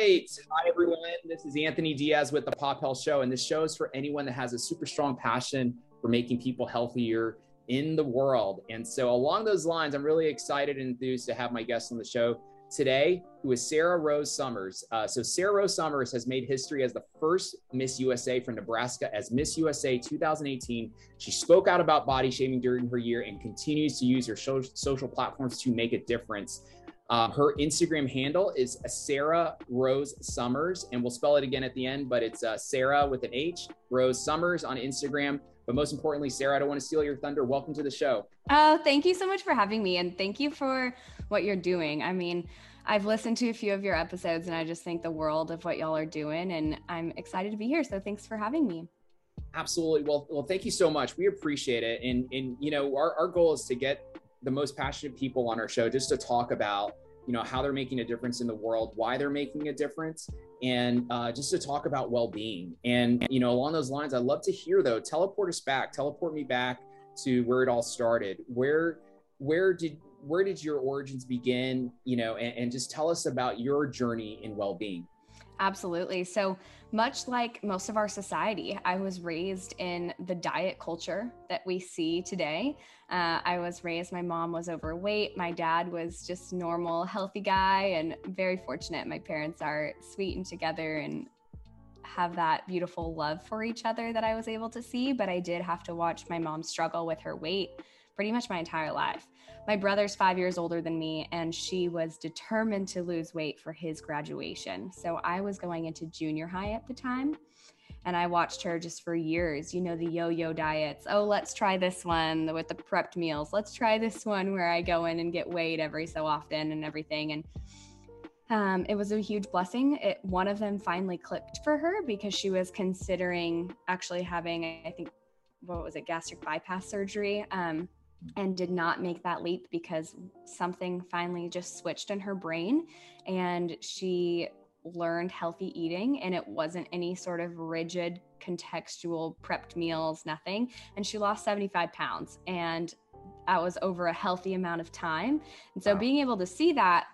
right. Hi, everyone. This is Anthony Diaz with the Pop Health Show. And this show is for anyone that has a super strong passion for making people healthier in the world. And so, along those lines, I'm really excited and enthused to have my guest on the show today, who is Sarah Rose Summers. Uh, so, Sarah Rose Summers has made history as the first Miss USA from Nebraska as Miss USA 2018. She spoke out about body shaming during her year and continues to use her social platforms to make a difference. Um, her Instagram handle is Sarah Rose Summers, and we'll spell it again at the end, but it's uh, Sarah with an H, Rose Summers on Instagram. But most importantly, Sarah, I don't want to steal your thunder. Welcome to the show. Oh, thank you so much for having me, and thank you for what you're doing. I mean, I've listened to a few of your episodes, and I just think the world of what y'all are doing, and I'm excited to be here. So thanks for having me. Absolutely. Well, well, thank you so much. We appreciate it, and and you know, our our goal is to get the most passionate people on our show just to talk about you know how they're making a difference in the world why they're making a difference and uh, just to talk about well-being. And you know along those lines i'd love to hear though teleport us back teleport me back to where it all started. Where where did where did your origins begin you know and, and just tell us about your journey in well-being Absolutely. So, much like most of our society, I was raised in the diet culture that we see today. Uh, I was raised, my mom was overweight. My dad was just normal, healthy guy, and very fortunate. My parents are sweet and together and have that beautiful love for each other that I was able to see. But I did have to watch my mom struggle with her weight pretty much my entire life. My brother's five years older than me, and she was determined to lose weight for his graduation. So I was going into junior high at the time. And I watched her just for years, you know, the yo yo diets. Oh, let's try this one with the prepped meals. Let's try this one where I go in and get weighed every so often and everything. And um, it was a huge blessing. It, one of them finally clicked for her because she was considering actually having, I think, what was it, gastric bypass surgery. Um, and did not make that leap because something finally just switched in her brain and she learned healthy eating and it wasn't any sort of rigid contextual prepped meals nothing and she lost 75 pounds and that was over a healthy amount of time and so wow. being able to see that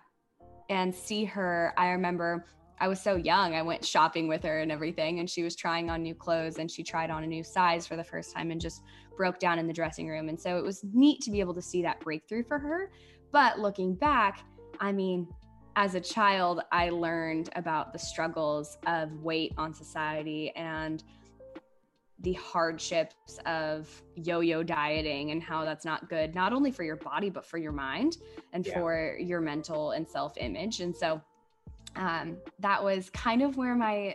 and see her i remember I was so young. I went shopping with her and everything, and she was trying on new clothes and she tried on a new size for the first time and just broke down in the dressing room. And so it was neat to be able to see that breakthrough for her. But looking back, I mean, as a child, I learned about the struggles of weight on society and the hardships of yo-yo dieting and how that's not good not only for your body but for your mind and yeah. for your mental and self-image and so um, that was kind of where my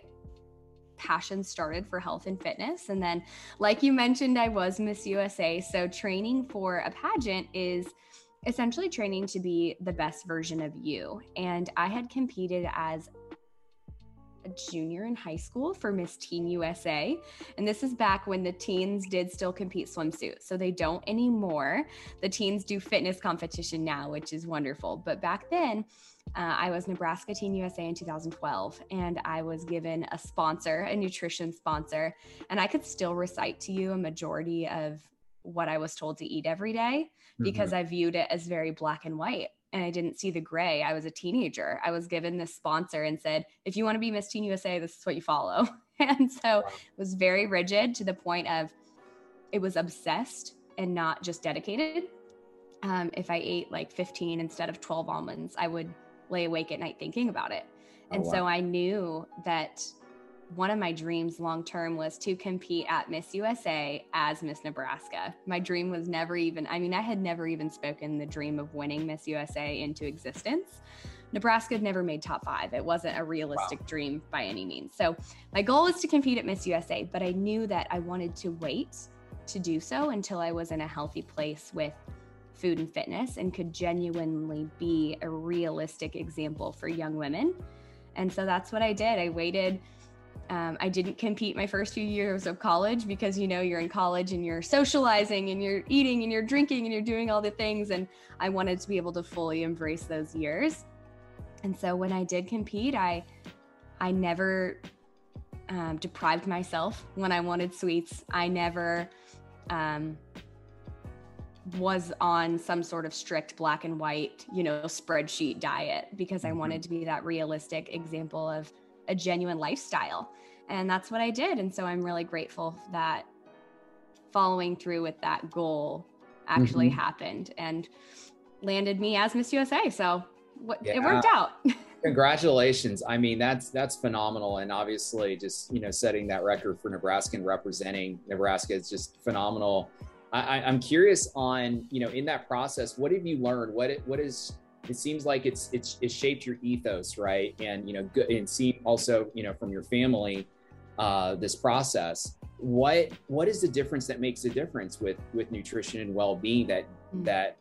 passion started for health and fitness. And then, like you mentioned, I was Miss USA. So, training for a pageant is essentially training to be the best version of you. And I had competed as a junior in high school for Miss Teen USA. And this is back when the teens did still compete swimsuits. So they don't anymore. The teens do fitness competition now, which is wonderful. But back then, uh, I was Nebraska Teen USA in 2012, and I was given a sponsor, a nutrition sponsor, and I could still recite to you a majority of what I was told to eat every day because mm-hmm. I viewed it as very black and white and I didn't see the gray. I was a teenager. I was given this sponsor and said, if you want to be Miss Teen USA, this is what you follow. and so it was very rigid to the point of it was obsessed and not just dedicated. Um, if I ate like 15 instead of 12 almonds, I would lay awake at night thinking about it. Oh, and wow. so I knew that one of my dreams long term was to compete at Miss USA as Miss Nebraska. My dream was never even, I mean, I had never even spoken the dream of winning Miss USA into existence. Nebraska had never made top five. It wasn't a realistic wow. dream by any means. So my goal was to compete at Miss USA, but I knew that I wanted to wait to do so until I was in a healthy place with food and fitness and could genuinely be a realistic example for young women. And so that's what I did. I waited. Um, I didn't compete my first few years of college because you know you're in college and you're socializing and you're eating and you're drinking and you're doing all the things. And I wanted to be able to fully embrace those years. And so when I did compete, I I never um, deprived myself when I wanted sweets. I never um, was on some sort of strict black and white, you know, spreadsheet diet because I Mhm. wanted to be that realistic example of a genuine lifestyle. And that's what I did. And so I'm really grateful that following through with that goal actually Mhm. happened and landed me as Miss USA. So what, it worked out. Congratulations. I mean, that's that's phenomenal. And obviously just, you know, setting that record for Nebraska and representing Nebraska is just phenomenal. I, I, I'm curious on, you know, in that process, what have you learned? What it what is it seems like it's it's it shaped your ethos, right? And you know, good and see also, you know, from your family, uh, this process. What what is the difference that makes a difference with with nutrition and well-being that Mm. that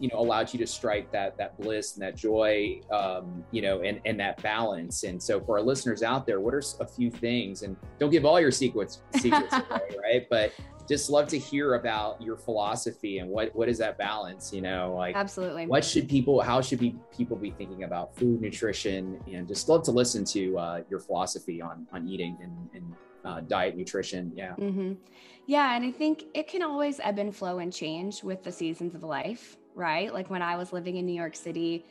you know allowed you to strike that that bliss and that joy um, you know and and that balance and so for our listeners out there what are a few things and don't give all your secrets secrets away right but just love to hear about your philosophy and what what is that balance you know like Absolutely. what should people how should be people be thinking about food nutrition and just love to listen to uh, your philosophy on on eating and, and uh, diet nutrition yeah mm-hmm. Yeah, and I think it can always ebb and flow and change with the seasons of life, right? Like when I was living in New York City,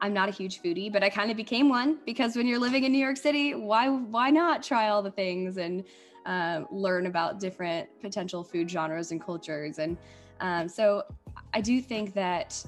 I'm not a huge foodie, but I kind of became one because when you're living in New York City, why why not try all the things and uh, learn about different potential food genres and cultures? And um, so I do think that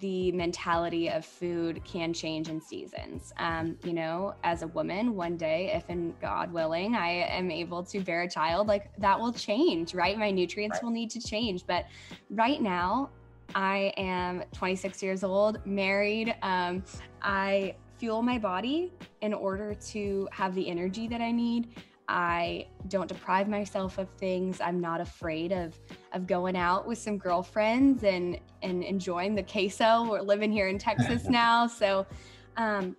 the mentality of food can change in seasons. Um, you know, as a woman, one day, if and God willing, I am able to bear a child, like that will change, right? My nutrients Right. will need to change. But right now, I am 26 years old, married. Um, I fuel my body in order to have the energy that I need. I don't deprive myself of things. I'm not afraid of of going out with some girlfriends and and enjoying the queso. We're living here in Texas now, so um,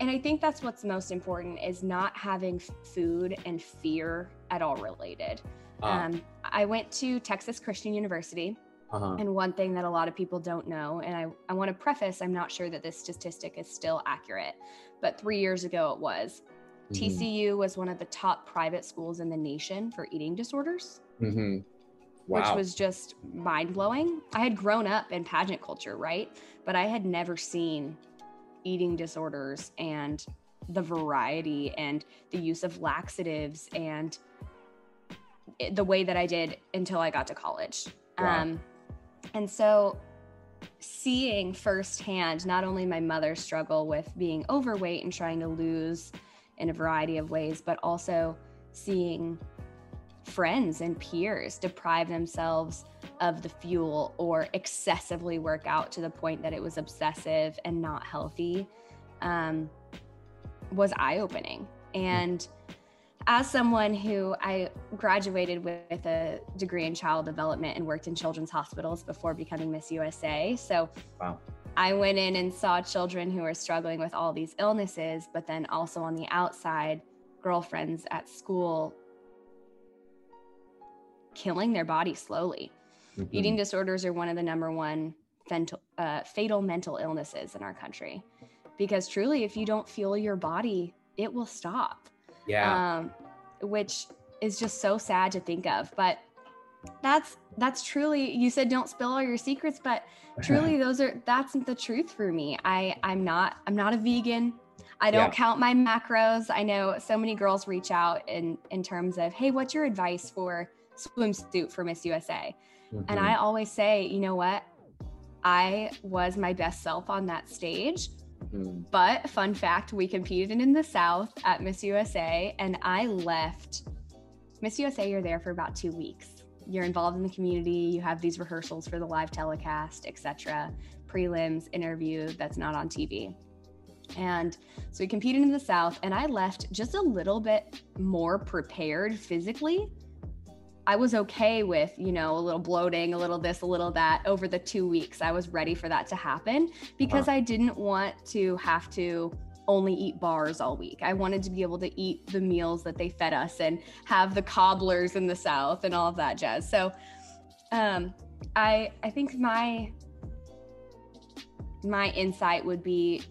and I think that's what's most important is not having food and fear at all related. uh, Um, I went to Texas Christian University, uh-huh. and one thing that a lot of people don't know, and I, I want to preface, I'm not sure that this statistic is still accurate, but three years ago it was. Mhm. TCU was one of the top private schools in the nation for eating disorders, Mhm. wow which was just mind blowing. I had grown up in pageant culture, right? But I had never seen eating disorders and the variety and the use of laxatives and the way that I did until I got to college. Wow. Um, and so seeing firsthand not only my mother struggle with being overweight and trying to lose in a variety of ways, but also seeing friends and peers deprive themselves of the fuel or excessively work out to the point that it was obsessive and not healthy um, was eye opening. And as someone who I graduated with a degree in child development and worked in children's hospitals before becoming Miss USA. So Wow. I went in and saw children who were struggling with all these illnesses, but then also on the outside, girlfriends at school killing their body slowly. Mhm. Eating disorders are one of the number one fental, uh, fatal mental illnesses in our country. Because truly, if you don't fuel your body, it will stop yeah um, which is just so sad to think of. But that's that's truly you said don't spill all your secrets, but truly those are that's the truth for me. I I'm not I'm not a vegan. I don't Yeah. count my macros. I know so many girls reach out in in terms of, hey, what's your advice for swimsuit for Miss USA? And Mhm. I always say, you know what? I was my best self on that stage. Mhm. But fun fact, we competed in the South at Miss USA, and I left. Miss USA, you're there for about two weeks. You're involved in the community. You have these rehearsals for the live telecast, etc. Prelims, interview that's not on TV. And so we competed in the South, and I left just a little bit more prepared physically. I was okay with, you know, a little bloating, a little this, a little that over the two weeks. I was ready for that to happen because uh-huh. I didn't want to have to only eat bars all week. I wanted to be able to eat the meals that they fed us and have the cobblers in the South and all of that jazz. So um, I I think my my insight would be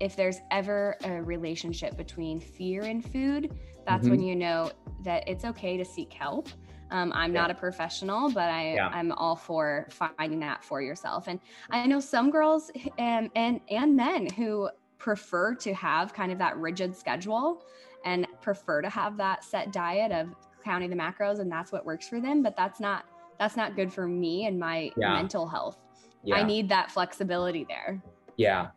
if there's ever a relationship between fear and food, that's when you know that it's okay to seek help. Um, I'm yeah. not a professional, but I, yeah. I'm all for finding that for yourself. And I know some girls and, and, and men who prefer to have kind of that rigid schedule and prefer to have that set diet of counting the macros and that's what works for them. But that's not, that's not good for me and my yeah. mental health. I need that flexibility there. Yeah.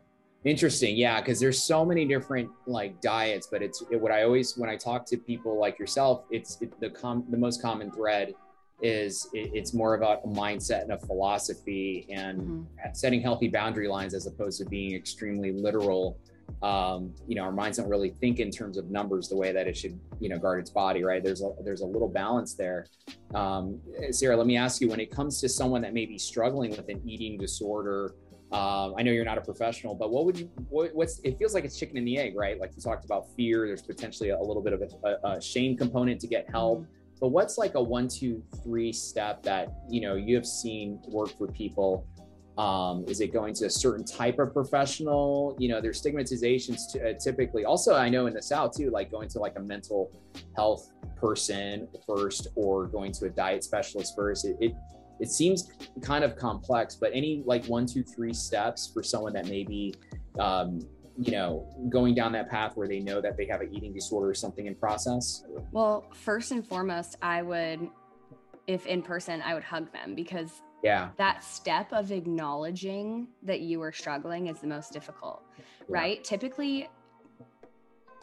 Interesting. Yeah. Cause there's so many different like diets, but it's it, what I always, when I talk to people like yourself, it's it, the com the most common thread is it, it's more about a mindset and a philosophy and mm-hmm. setting healthy boundary lines as opposed to being extremely literal. Um, you know, our minds don't really think in terms of numbers the way that it should, you know, guard its body, right? There's a there's a little balance there. Um, Sarah, let me ask you: when it comes to someone that may be struggling with an eating disorder um, I know you're not a professional, but what would you? What, what's it feels like it's chicken and the egg, right? Like you talked about fear. There's potentially a, a little bit of a, a, shame component to get help. Mm-hmm. But what's like a one, two, three step that you know you have seen work for people? Um, is it going to a certain type of professional? You know, there's stigmatizations to, uh, typically. Also, I know in the South too, like going to like a mental health person first, or going to a diet specialist first. It, it it seems kind of complex, but any like one, two, three steps for someone that maybe, um, you know, going down that path where they know that they have an eating disorder or something in process? Well, first and foremost, I would, if in person, I would hug them because yeah that step of acknowledging that you are struggling is the most difficult yeah. right typically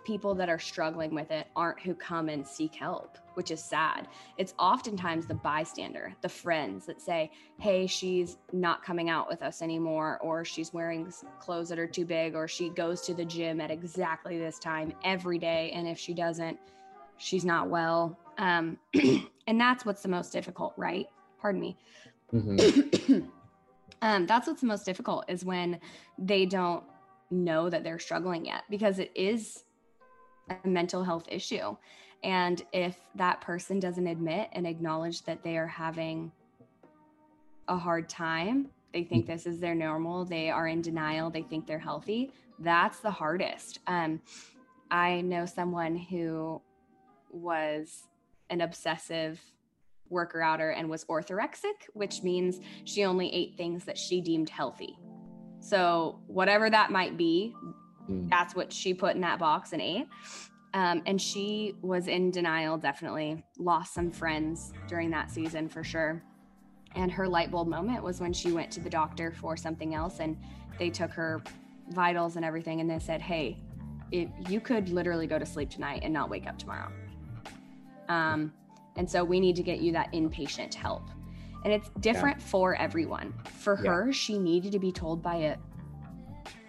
people that are struggling with it aren't who come and seek help, which is sad. It's oftentimes the bystander, the friends that say, Hey, she's not coming out with us anymore, or she's wearing clothes that are too big, or she goes to the gym at exactly this time every day. And if she doesn't, she's not well. Um, and that's what's the most difficult, right? Pardon me. Mm-hmm. um, that's what's the most difficult is when they don't know that they're struggling yet because it is a mental health issue. And if that person doesn't admit and acknowledge that they are having a hard time, they think this is their normal, they are in denial, they think they're healthy, that's the hardest. Um, I know someone who was an obsessive worker outer and was orthorexic, which means she only ate things that she deemed healthy. So, whatever that might be, Mm. That's what she put in that box and ate. Um, and she was in denial, definitely lost some friends during that season for sure. And her light bulb moment was when she went to the doctor for something else and they took her vitals and everything and they said, Hey, it, you could literally go to sleep tonight and not wake up tomorrow. Um, and so we need to get you that inpatient help. And it's different yeah. for everyone. For yeah. her, she needed to be told by a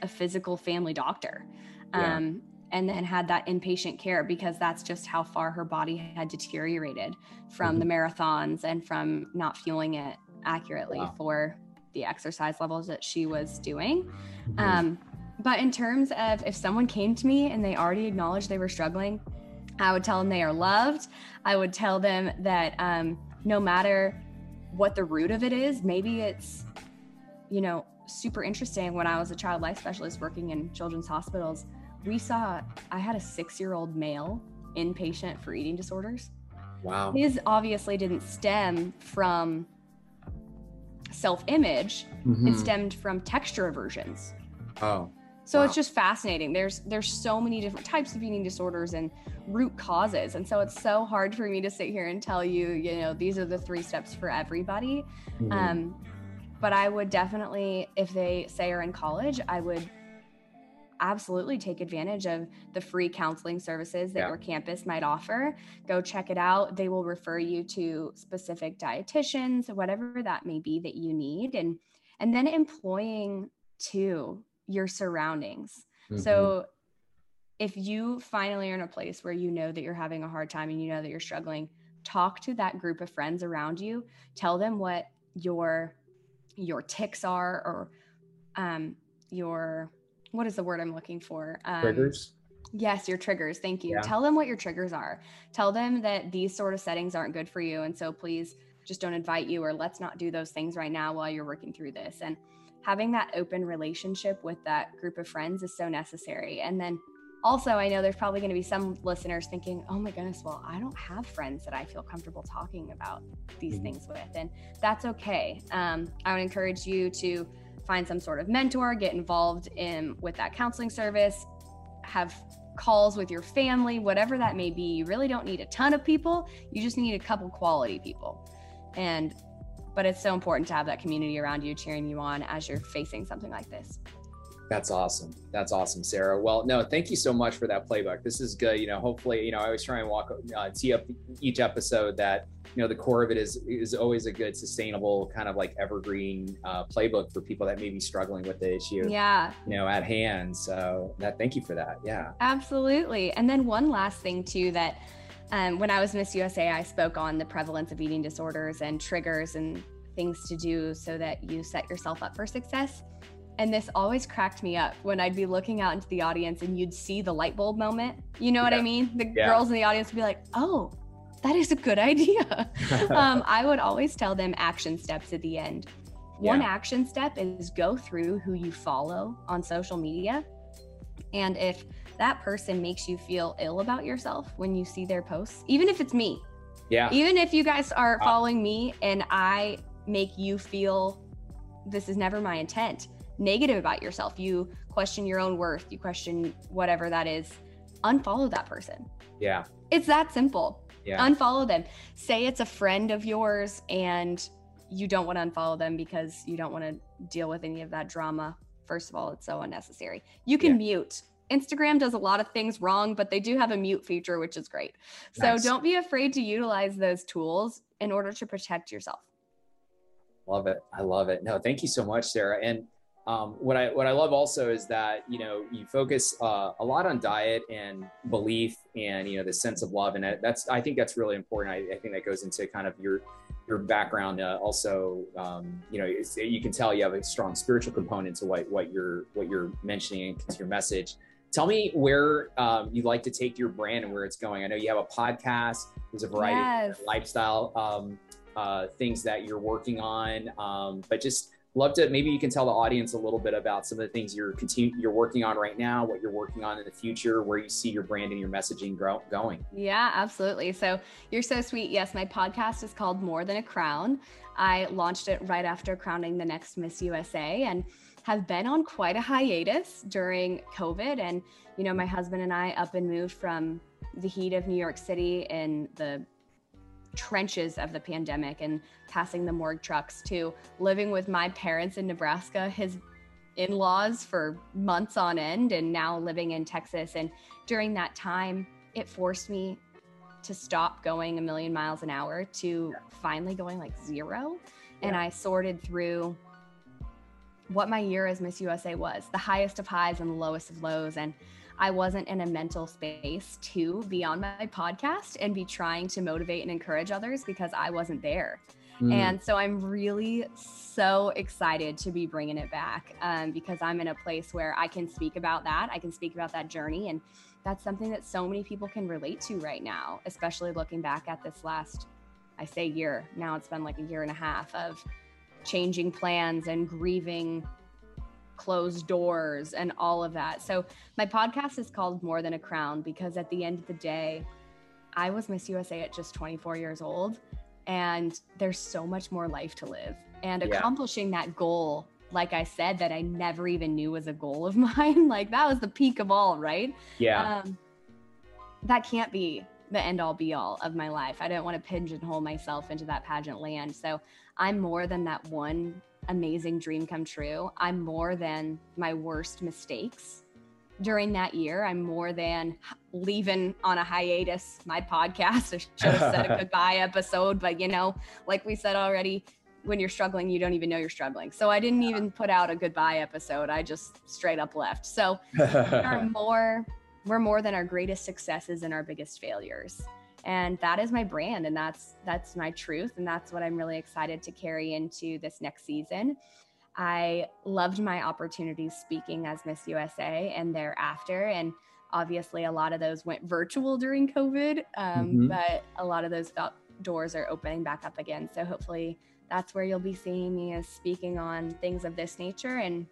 a physical family doctor. Yeah. Um, and then had that inpatient care because that's just how far her body had deteriorated from mm-hmm. the marathons and from not fueling it accurately wow. for the exercise levels that she was doing. Um, but in terms of if someone came to me and they already acknowledged they were struggling, I would tell them they are loved. I would tell them that um, no matter what the root of it is, maybe it's, you know, super interesting when I was a child life specialist working in children's hospitals. We saw, I had a six year old male inpatient for eating disorders. Wow. His obviously didn't stem from self image, mm-hmm. it stemmed from texture aversions. Oh. So wow. it's just fascinating. There's there's so many different types of eating disorders and root causes. And so it's so hard for me to sit here and tell you, you know, these are the three steps for everybody. Mm-hmm. Um, but I would definitely, if they say are in college, I would absolutely take advantage of the free counseling services that yeah. your campus might offer. Go check it out. They will refer you to specific dietitians, whatever that may be that you need. And and then employing to your surroundings. Mm-hmm. So if you finally are in a place where you know that you're having a hard time and you know that you're struggling, talk to that group of friends around you. Tell them what your your ticks are or um, your what is the word I'm looking for? Um, triggers. Yes, your triggers. Thank you. Yeah. Tell them what your triggers are. Tell them that these sort of settings aren't good for you. And so please just don't invite you or let's not do those things right now while you're working through this. And having that open relationship with that group of friends is so necessary. And then also, I know there's probably going to be some listeners thinking, oh my goodness, well, I don't have friends that I feel comfortable talking about these mm-hmm. things with. And that's okay. Um, I would encourage you to find some sort of mentor, get involved in with that counseling service, have calls with your family, whatever that may be. You really don't need a ton of people. You just need a couple quality people. And but it's so important to have that community around you cheering you on as you're facing something like this. That's awesome. That's awesome, Sarah. Well, no, thank you so much for that playbook. This is good. You know, hopefully, you know, I always try and walk, uh, tee up each episode that, you know, the core of it is is always a good, sustainable, kind of like evergreen uh, playbook for people that may be struggling with the issue. Yeah. You know, at hand. So that, thank you for that. Yeah. Absolutely. And then one last thing too that um, when I was Miss USA, I spoke on the prevalence of eating disorders and triggers and things to do so that you set yourself up for success. And this always cracked me up when I'd be looking out into the audience and you'd see the light bulb moment. You know what I mean? The yeah. girls in the audience would be like, oh, that is a good idea. um, I would always tell them action steps at the end. Yeah. One action step is go through who you follow on social media. And if that person makes you feel ill about yourself when you see their posts, even if it's me, yeah. Even if you guys are following me and I make you feel this is never my intent, negative about yourself, you question your own worth, you question whatever that is, unfollow that person. Yeah. It's that simple. Yeah. Unfollow them. Say it's a friend of yours and you don't want to unfollow them because you don't want to deal with any of that drama. First of all, it's so unnecessary. You can yeah. mute. Instagram does a lot of things wrong, but they do have a mute feature, which is great. Nice. So don't be afraid to utilize those tools in order to protect yourself. Love it. I love it. No, thank you so much, Sarah. And um, what I what I love also is that you know you focus uh, a lot on diet and belief and you know the sense of love and that's I think that's really important. I, I think that goes into kind of your your background. Uh, also, um, you know you can tell you have a strong spiritual component to what what you're what you're mentioning into your message. Tell me where um, you'd like to take your brand and where it's going. I know you have a podcast. There's a variety yes. of lifestyle um, uh, things that you're working on, um, but just love to maybe you can tell the audience a little bit about some of the things you're continue you're working on right now what you're working on in the future where you see your brand and your messaging grow, going. Yeah absolutely. So you're so sweet yes my podcast is called more than a crown. I launched it right after crowning the next miss usa and have been on quite a hiatus during covid. And you know my husband and i up and moved from the heat of new york city in the trenches of the pandemic and passing the morgue trucks to living with my parents in Nebraska, his in laws for months on end, and now living in Texas. And during that time, it forced me to stop going a million miles an hour to finally going like zero. Yeah. And I sorted through what my year as Miss USA was the highest of highs and the lowest of lows. And I wasn't in a mental space to be on my podcast and be trying to motivate and encourage others because I wasn't there. Mm. And so I'm really so excited to be bringing it back um, because I'm in a place where I can speak about that. I can speak about that journey. And that's something that so many people can relate to right now, especially looking back at this last, I say year. Now it's been like a year and a half of changing plans and grieving closed doors and all of that. So my podcast is called More Than a Crown because at the end of the day, I was Miss USA at just 24 years old and there's so much more life to live. And yeah. accomplishing that goal, like I said, that I never even knew was a goal of mine, like that was the peak of all, right? Yeah. Um, that can't be the end all be all of my life. I don't want to pigeonhole myself into that pageant land. So I'm more than that one amazing dream come true. I'm more than my worst mistakes during that year. I'm more than leaving on a hiatus my podcast. I should have said a goodbye episode, but you know, like we said already, when you're struggling, you don't even know you're struggling. So I didn't even put out a goodbye episode. I just straight up left. So we're more we're more than our greatest successes and our biggest failures. And that is my brand and that's that's my truth and that's what i'm really excited to carry into this next season. I loved my opportunities speaking as miss usa and thereafter and obviously a lot of those went virtual during covid um, mm-hmm. but a lot of those doors are opening back up again. So hopefully that's where you'll be seeing me as speaking on things of this nature and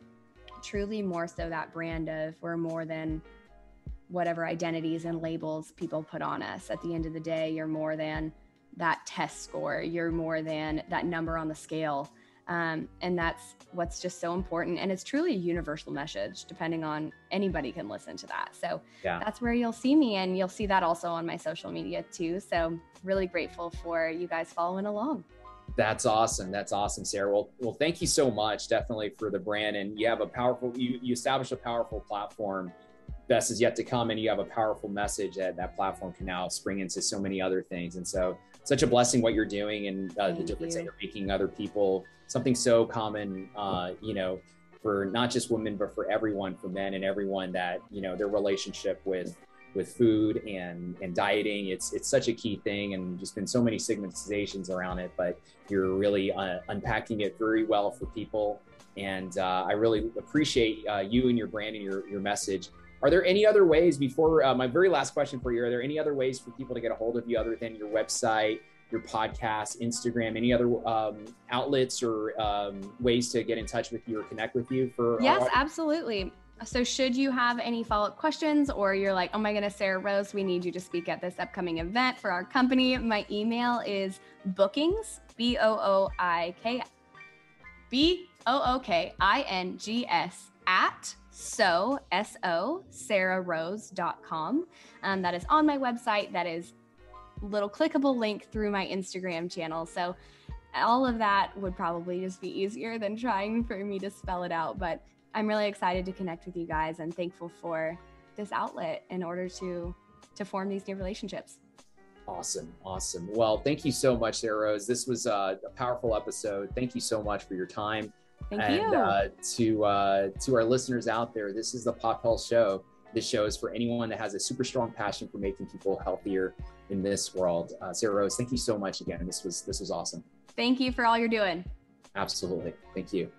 truly more so that brand of we're more than whatever identities and labels people put on us. At the end of the day, you're more than that test score, you're more than that number on the scale. Um, and that's what's just so important. And it's truly a universal message, depending on anybody can listen to that. So yeah. that's where you'll see me. And you'll see that also on my social media too. So really grateful for you guys following along. That's awesome. That's awesome, Sarah. Well, well, thank you so much, definitely for the brand. And you have a powerful, you, you establish a powerful platform. Best is yet to come, and you have a powerful message that that platform can now spring into so many other things. And so, such a blessing what you're doing and uh, the difference you. that you're making other people something so common, uh, you know, for not just women, but for everyone, for men and everyone that, you know, their relationship with with food and and dieting it's it's such a key thing and just been so many stigmatizations around it but you're really uh, unpacking it very well for people and uh, i really appreciate uh, you and your brand and your, your message are there any other ways before uh, my very last question for you are there any other ways for people to get a hold of you other than your website your podcast, Instagram, any other um, outlets or um, ways to get in touch with you or connect with you for? Yes, absolutely. So, should you have any follow up questions or you're like, oh my goodness, Sarah Rose, we need you to speak at this upcoming event for our company, my email is bookings, B O O I K, B O O K I N G S at so so sarahrose.com um, that is on my website that is little clickable link through my Instagram channel. So all of that would probably just be easier than trying for me to spell it out. But I'm really excited to connect with you guys and thankful for this outlet in order to to form these new relationships. Awesome, awesome. Well, thank you so much, Sarah Rose. This was uh, a powerful episode. Thank you so much for your time. Thank and, you. Uh, to uh, to our listeners out there, this is the Pop Health Show. This show is for anyone that has a super strong passion for making people healthier in this world. Uh, Sarah Rose, thank you so much again. This was this was awesome. Thank you for all you're doing. Absolutely. Thank you.